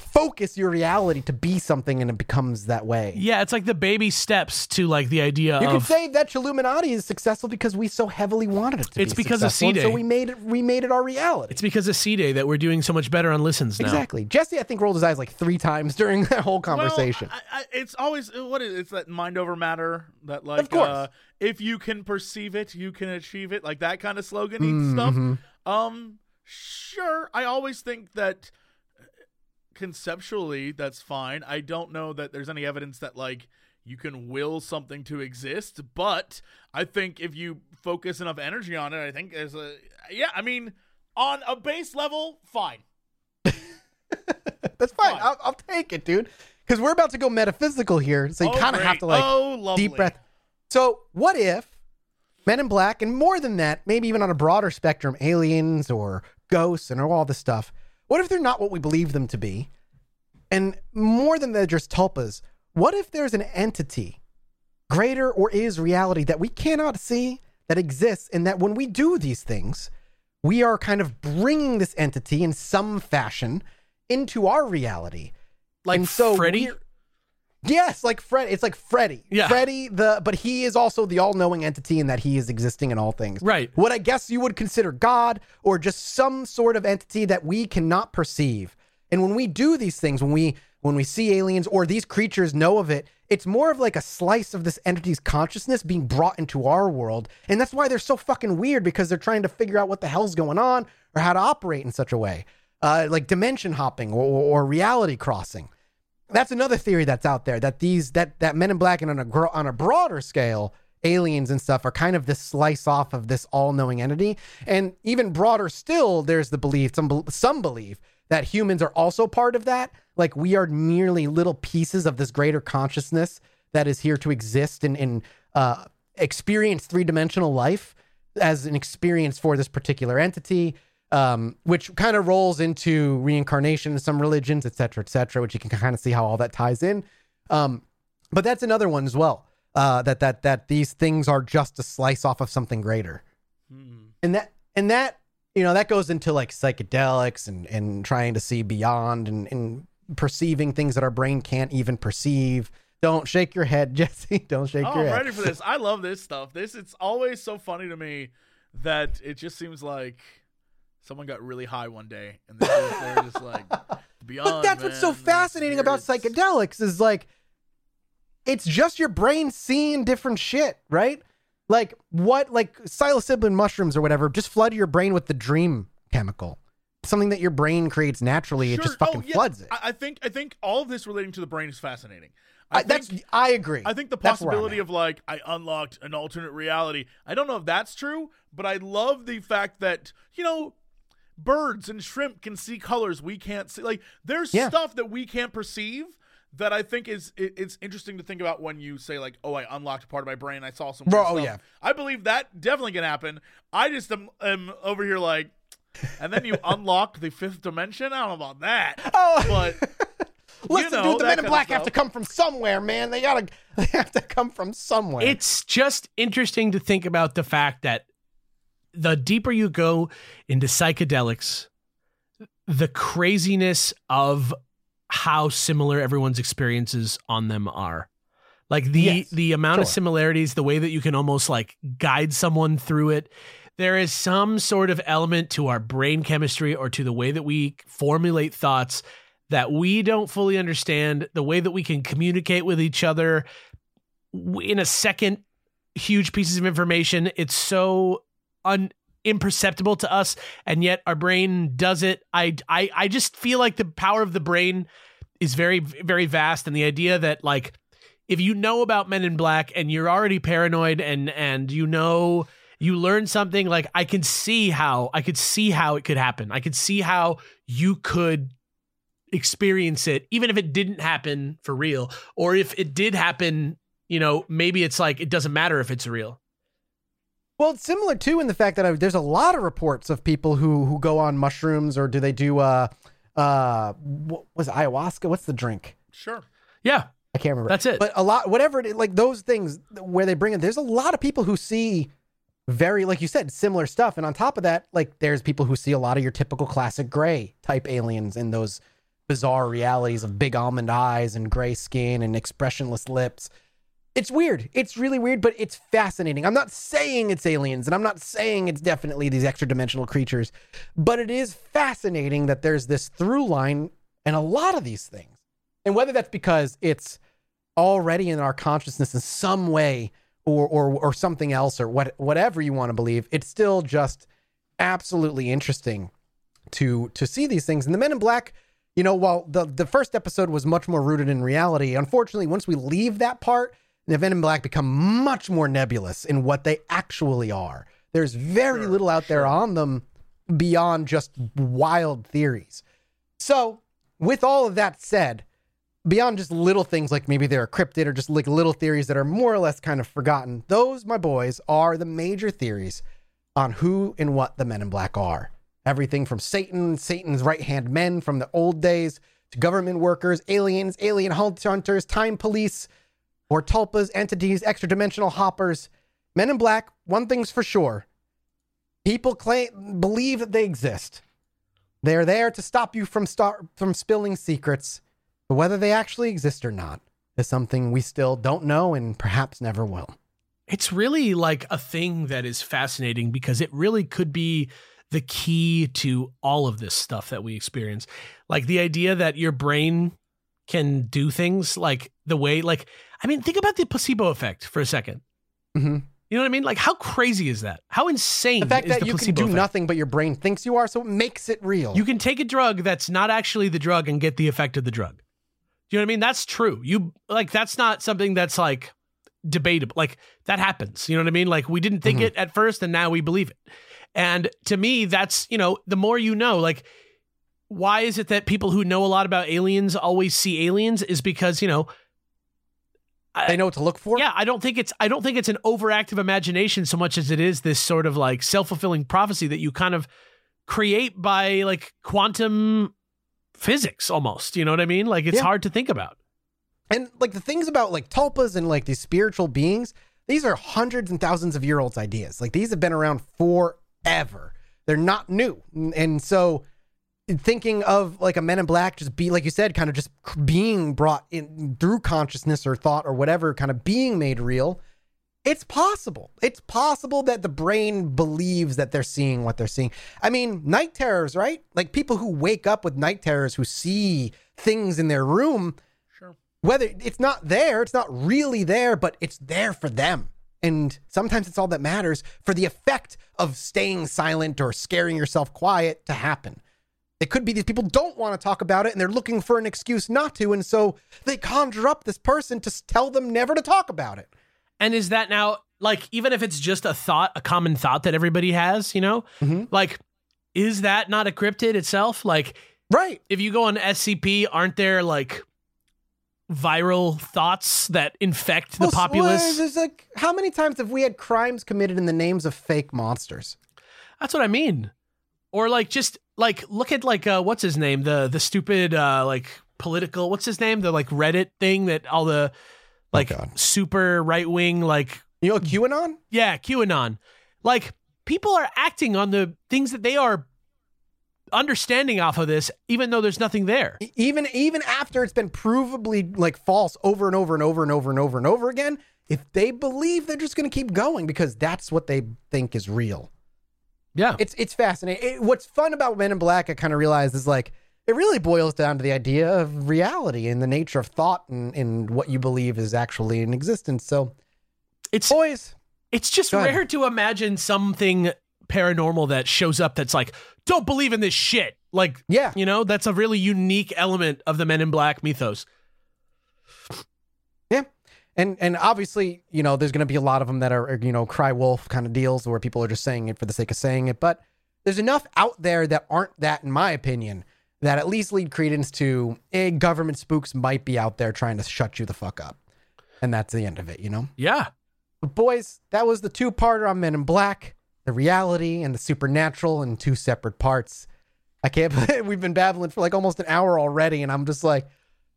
focus your reality to be something and it becomes that way. yeah, it's like the baby steps to like the idea You of could say that Illuminati is successful because we so heavily wanted it to It's be because of C-Day. So we made it we made it our reality. it's because of C Day that we're doing so much better on listens now. Exactly. Jesse, I think, rolled his eyes like three times during that whole conversation. Well, I, I, it's always what is it's that mind over matter that like Of course. uh, if you can perceive it, you can achieve it, like that kind of slogan Mhm. stuff. Um, sure. I always think that conceptually that's fine. I don't know that there's any evidence that like you can will something to exist, but I think if you focus enough energy on it, I think there's a yeah. I mean, on a base level, fine. That's fine. Fine. I'll, I'll take it, dude. Because we're about to go metaphysical here, so you Oh, kind of have to like oh, deep breath. So, what if Men in Black, and more than that, maybe even on a broader spectrum, aliens or ghosts and all this stuff, what if they're not what we believe them to be? And more than they're just tulpas, what if there's an entity greater or is reality that we cannot see that exists, and that when we do these things, we are kind of bringing this entity in some fashion into our reality? Like And so Freddy. Yes, like Fred. It's like Freddy. Yeah. Freddy. The but he is also the all-knowing entity in that he is existing in all things. Right. What I guess you would consider God or just some sort of entity that we cannot perceive. And when we do these things, when we when we see aliens or these creatures know of it, it's more of like a slice of this entity's consciousness being brought into our world. And that's why they're so fucking weird because they're trying to figure out what the hell's going on or how to operate in such a way. Uh, like dimension hopping or, or reality crossing that's another theory that's out there that these that that Men in Black and on a on a broader scale, aliens and stuff are kind of this slice off of this all-knowing entity. And even broader still, there's the belief some some believe that humans are also part of that. Like we are merely little pieces of this greater consciousness that is here to exist and and uh, experience three dimensional life as an experience for this particular entity um, which kind of rolls into reincarnation in some religions, et cetera, et cetera, which you can kind of see how all that ties in. Um, but that's another one as well. Uh, that that that these things are just a slice off of something greater, Hmm. and that and that you know that goes into like psychedelics and and trying to see beyond and, and perceiving things that our brain can't even perceive. Don't shake your head, Jesse. Don't shake Oh, your I'm head. ready for this. I love this stuff. This it's always so funny to me that it just seems like someone got really high one day and they're just, like beyond. But that's what's so fascinating about psychedelics is like it's just your brain seeing different shit, right? Like what like psilocybin mushrooms or whatever just flood your brain with the dream chemical. Something that your brain creates naturally, it Sure. just Oh, fucking yeah. floods it. I, think I think all of this relating to the brain is fascinating. I, I, think, that's I agree. I think the That's where I'm possibility of like I unlocked an alternate reality. I don't know if that's true, but I love the fact that you know birds and shrimp can see colors we can't see. Like there's Yeah. stuff that we can't perceive that I think is it, it's interesting to think about when you say like, oh, I unlocked a part of my brain. I saw some. Bro, weird oh, yeah. I believe that definitely can happen. I just am, am over here like, and then you unlock the fifth dimension. I don't know about that, Oh, but listen, know, dude, the that men in black have to come from somewhere, man. They gotta they have to come from somewhere. It's just interesting to think about the fact that the deeper you go into psychedelics, the craziness of how similar everyone's experiences on them are. Like the Yes, the amount of similarities, the way that you can almost like guide someone through it. There is some sort of element to our brain chemistry or to the way that we formulate thoughts that we don't fully understand, the way that we can communicate with each other in a second huge pieces of information it's so un imperceptible to us and yet our brain does it I, I i just feel like the power of the brain is very very vast and the idea that like if you know about men in black and you're already paranoid and and you know you learn something like I can see how I could see how it could happen. I could see how you could experience it even if it didn't happen for real or if it did happen, you know, maybe it's like it doesn't matter if it's real. Well, it's similar too in the fact that I, there's a lot of reports of people who who go on mushrooms or do they do uh uh what was it, ayahuasca? What's the drink? Sure. Yeah, I can't remember. That's it. But a lot, whatever it is, like those things where they bring in, there's a lot of people who see very, like you said, similar stuff. And on top of that, like there's people who see a lot of your typical classic gray type aliens in those bizarre realities of big almond eyes and gray skin and expressionless lips. It's weird. It's really weird, but it's fascinating. I'm not saying it's aliens and I'm not saying it's definitely these extra dimensional creatures, but it is fascinating that there's this through line in a lot of these things. And whether that's because it's already in our consciousness in some way or or or something else or what whatever you want to believe, it's still just absolutely interesting to to see these things. And the Men in Black, you know, while the the first episode was much more rooted in reality, unfortunately, once we leave that part, the Men in Black become much more nebulous in what they actually are. There's very Sure, little out there on them beyond just wild theories. So, with all of that said, beyond just little things like maybe they're cryptid or just like little theories that are more or less kind of forgotten, those, my boys, are the major theories on who and what the men in black are. Everything from Satan, Satan's right hand men from the old days, to government workers, aliens, alien hunt- hunters, time police, or tulpas, entities, extra dimensional hoppers. Men in black, one thing's for sure. People claim believe that they exist. They're there to stop you from start from spilling secrets, but whether they actually exist or not is something we still don't know and perhaps never will. It's really like a thing that is fascinating because it really could be the key to all of this stuff that we experience. Like the idea that your brain can do things like the way, like, I mean, think about the placebo effect for a second. hmm You know what I mean? Like, how crazy is that? How insane The fact that the you can do effect? nothing but your brain thinks you are, so it makes it real. You can take a drug that's not actually the drug and get the effect of the drug. Do you know what I mean? That's true. You like that's not something that's like debatable. Like that happens. You know what I mean? Like we didn't think Mhm. it at first and now we believe it. And to me, that's, you know, the more you know, like why is it that people who know a lot about aliens always see aliens is because, you know, they know what to look for. yeah, I don't think it's I don't think it's an overactive imagination so much as it is this sort of like self-fulfilling prophecy that you kind of create by like quantum physics almost. You know what I mean? Like it's Yeah. hard to think about. And like the things about like tulpas and like these spiritual beings, these are hundreds and thousands of year olds ideas. Like these have been around forever. They're not new. And so thinking of like a men in black just be like you said kind of just being brought in through consciousness or thought or whatever kind of being made real it's possible it's possible that the brain believes that they're seeing what they're seeing i mean night terrors right like people who wake up with night terrors who see things in their room Sure. whether it's not there, it's not really there, but it's there for them. And sometimes it's all that matters for the effect of staying silent or scaring yourself quiet to happen. It could be these people don't want to talk about it and they're looking for an excuse not to. And so they conjure up this person to tell them never to talk about it. And is that now like even if it's just a thought, a common thought that everybody has, you know? Mhm. Like is that not a cryptid itself? Like Right. if you go on SCP, aren't there like viral thoughts that infect the well, populace? There's like, how many times have we had crimes committed in the names of fake monsters? That's what I mean. Or like just like look at like uh what's his name? The the stupid uh like political what's his name? The like Reddit thing that all the like Oh, super right wing like You know, QAnon? yeah, QAnon. Like people are acting on the things that they are understanding off of this even though there's nothing there. Even even after it's been provably like false over and over and over and over and over and over again if they believe they're just going to keep going because that's what they think is real Yeah. it's it's fascinating It- what's fun about men in black i kind of realized is like it really boils down to the idea of reality and the nature of thought and, and what you believe is actually in existence so It's boys It's just rare to imagine something paranormal that shows up that's like, don't believe in this shit. Like, yeah you know, that's a really unique element of the Men in Black mythos. And and obviously, you know, there's going to be a lot of them that are, you know, cry wolf kind of deals where people are just saying it for the sake of saying it. But there's enough out there that aren't that, in my opinion, that at least lead credence to a government spooks might be out there trying to shut you the fuck up, and that's the end of it. You know. Yeah. But boys, that was the two-parter on Men in Black, the reality and the supernatural in two separate parts. I can't believe we've been babbling for like almost an hour already, and I'm just like,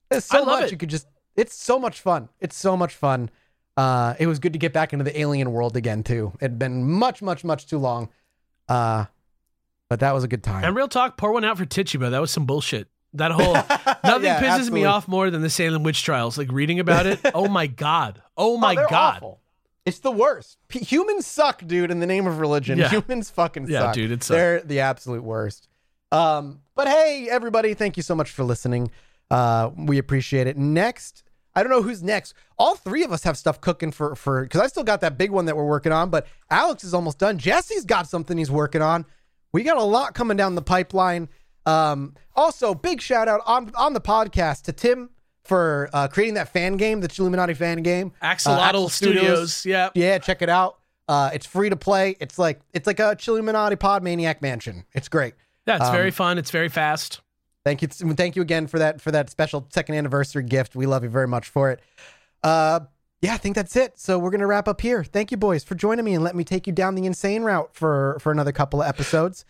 there's so much it. you could just. It's so much fun. It's so much fun. Uh, it was good to get back into the alien world again too. It had been much, much, much too long. Uh, but that was a good time. And real talk, pour one out for Tituba. That was some bullshit. That whole nothing Yeah, pisses absolutely. me off more than the Salem witch trials. Like reading about it. Oh my god. Oh my they're god. awful. It's the worst. P- humans suck, dude. In the name of religion, Yeah. humans fucking Yeah, suck. dude, it sucks. They're the absolute worst. Um, but hey, everybody, thank you so much for listening. Uh, we appreciate it. Next, I don't know who's next. All three of us have stuff cooking for for because I still got that big one that we're working on, but Alex is almost done. Jesse's got something he's working on. We got a lot coming down the pipeline. Um, also, big shout out on on the podcast to Tim for uh, creating that fan game, the Illuminati fan game. Axolotl Uh, Axel Studios. Yeah. Yeah, check it out. Uh, it's free to play. It's like it's like a Chilluminati Pod Maniac Mansion. It's great. Yeah, it's Um, very fun. It's very fast. Thank you, thank you again for that for that special second anniversary gift. We love you very much for it. Uh, yeah, I think that's it. So we're gonna wrap up here. Thank you, boys, for joining me and let me take you down the insane route for for another couple of episodes.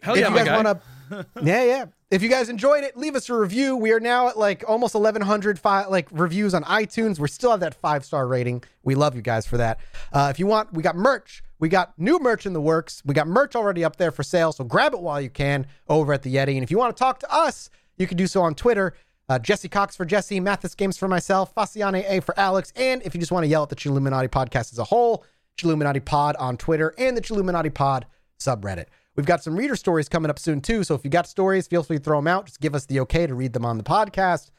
Hell if yeah, you guys to, yeah, yeah. If you guys enjoyed it, leave us a review. We are now at like almost 1,100 fi- like reviews on iTunes. We still have that five star rating. We love you guys for that. Uh, if you want, we got merch. We got new merch in the works. We got merch already up there for sale. So grab it while you can over at the Yetee. And if you want to talk to us, you can do so on Twitter. Uh, Jesse Cox for Jesse, Mathas Games for myself, Faciane A for Alex. And if you just want to yell at the Chilluminati podcast as a whole, Chilluminati Pod on Twitter and the Chilluminati Pod subreddit. We've got some reader stories coming up soon too. So if you got stories, feel free to throw them out. Just give us the okay to read them on the podcast.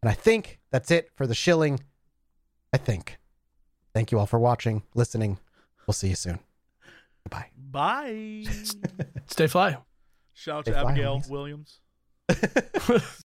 And I think that's it for the shilling. I think. Thank you all for watching, listening. We'll see you soon. Bye. Bye. Stay fly. Shout out They to fly Abigail homies. Williams.